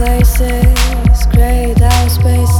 places, grayed out spaces,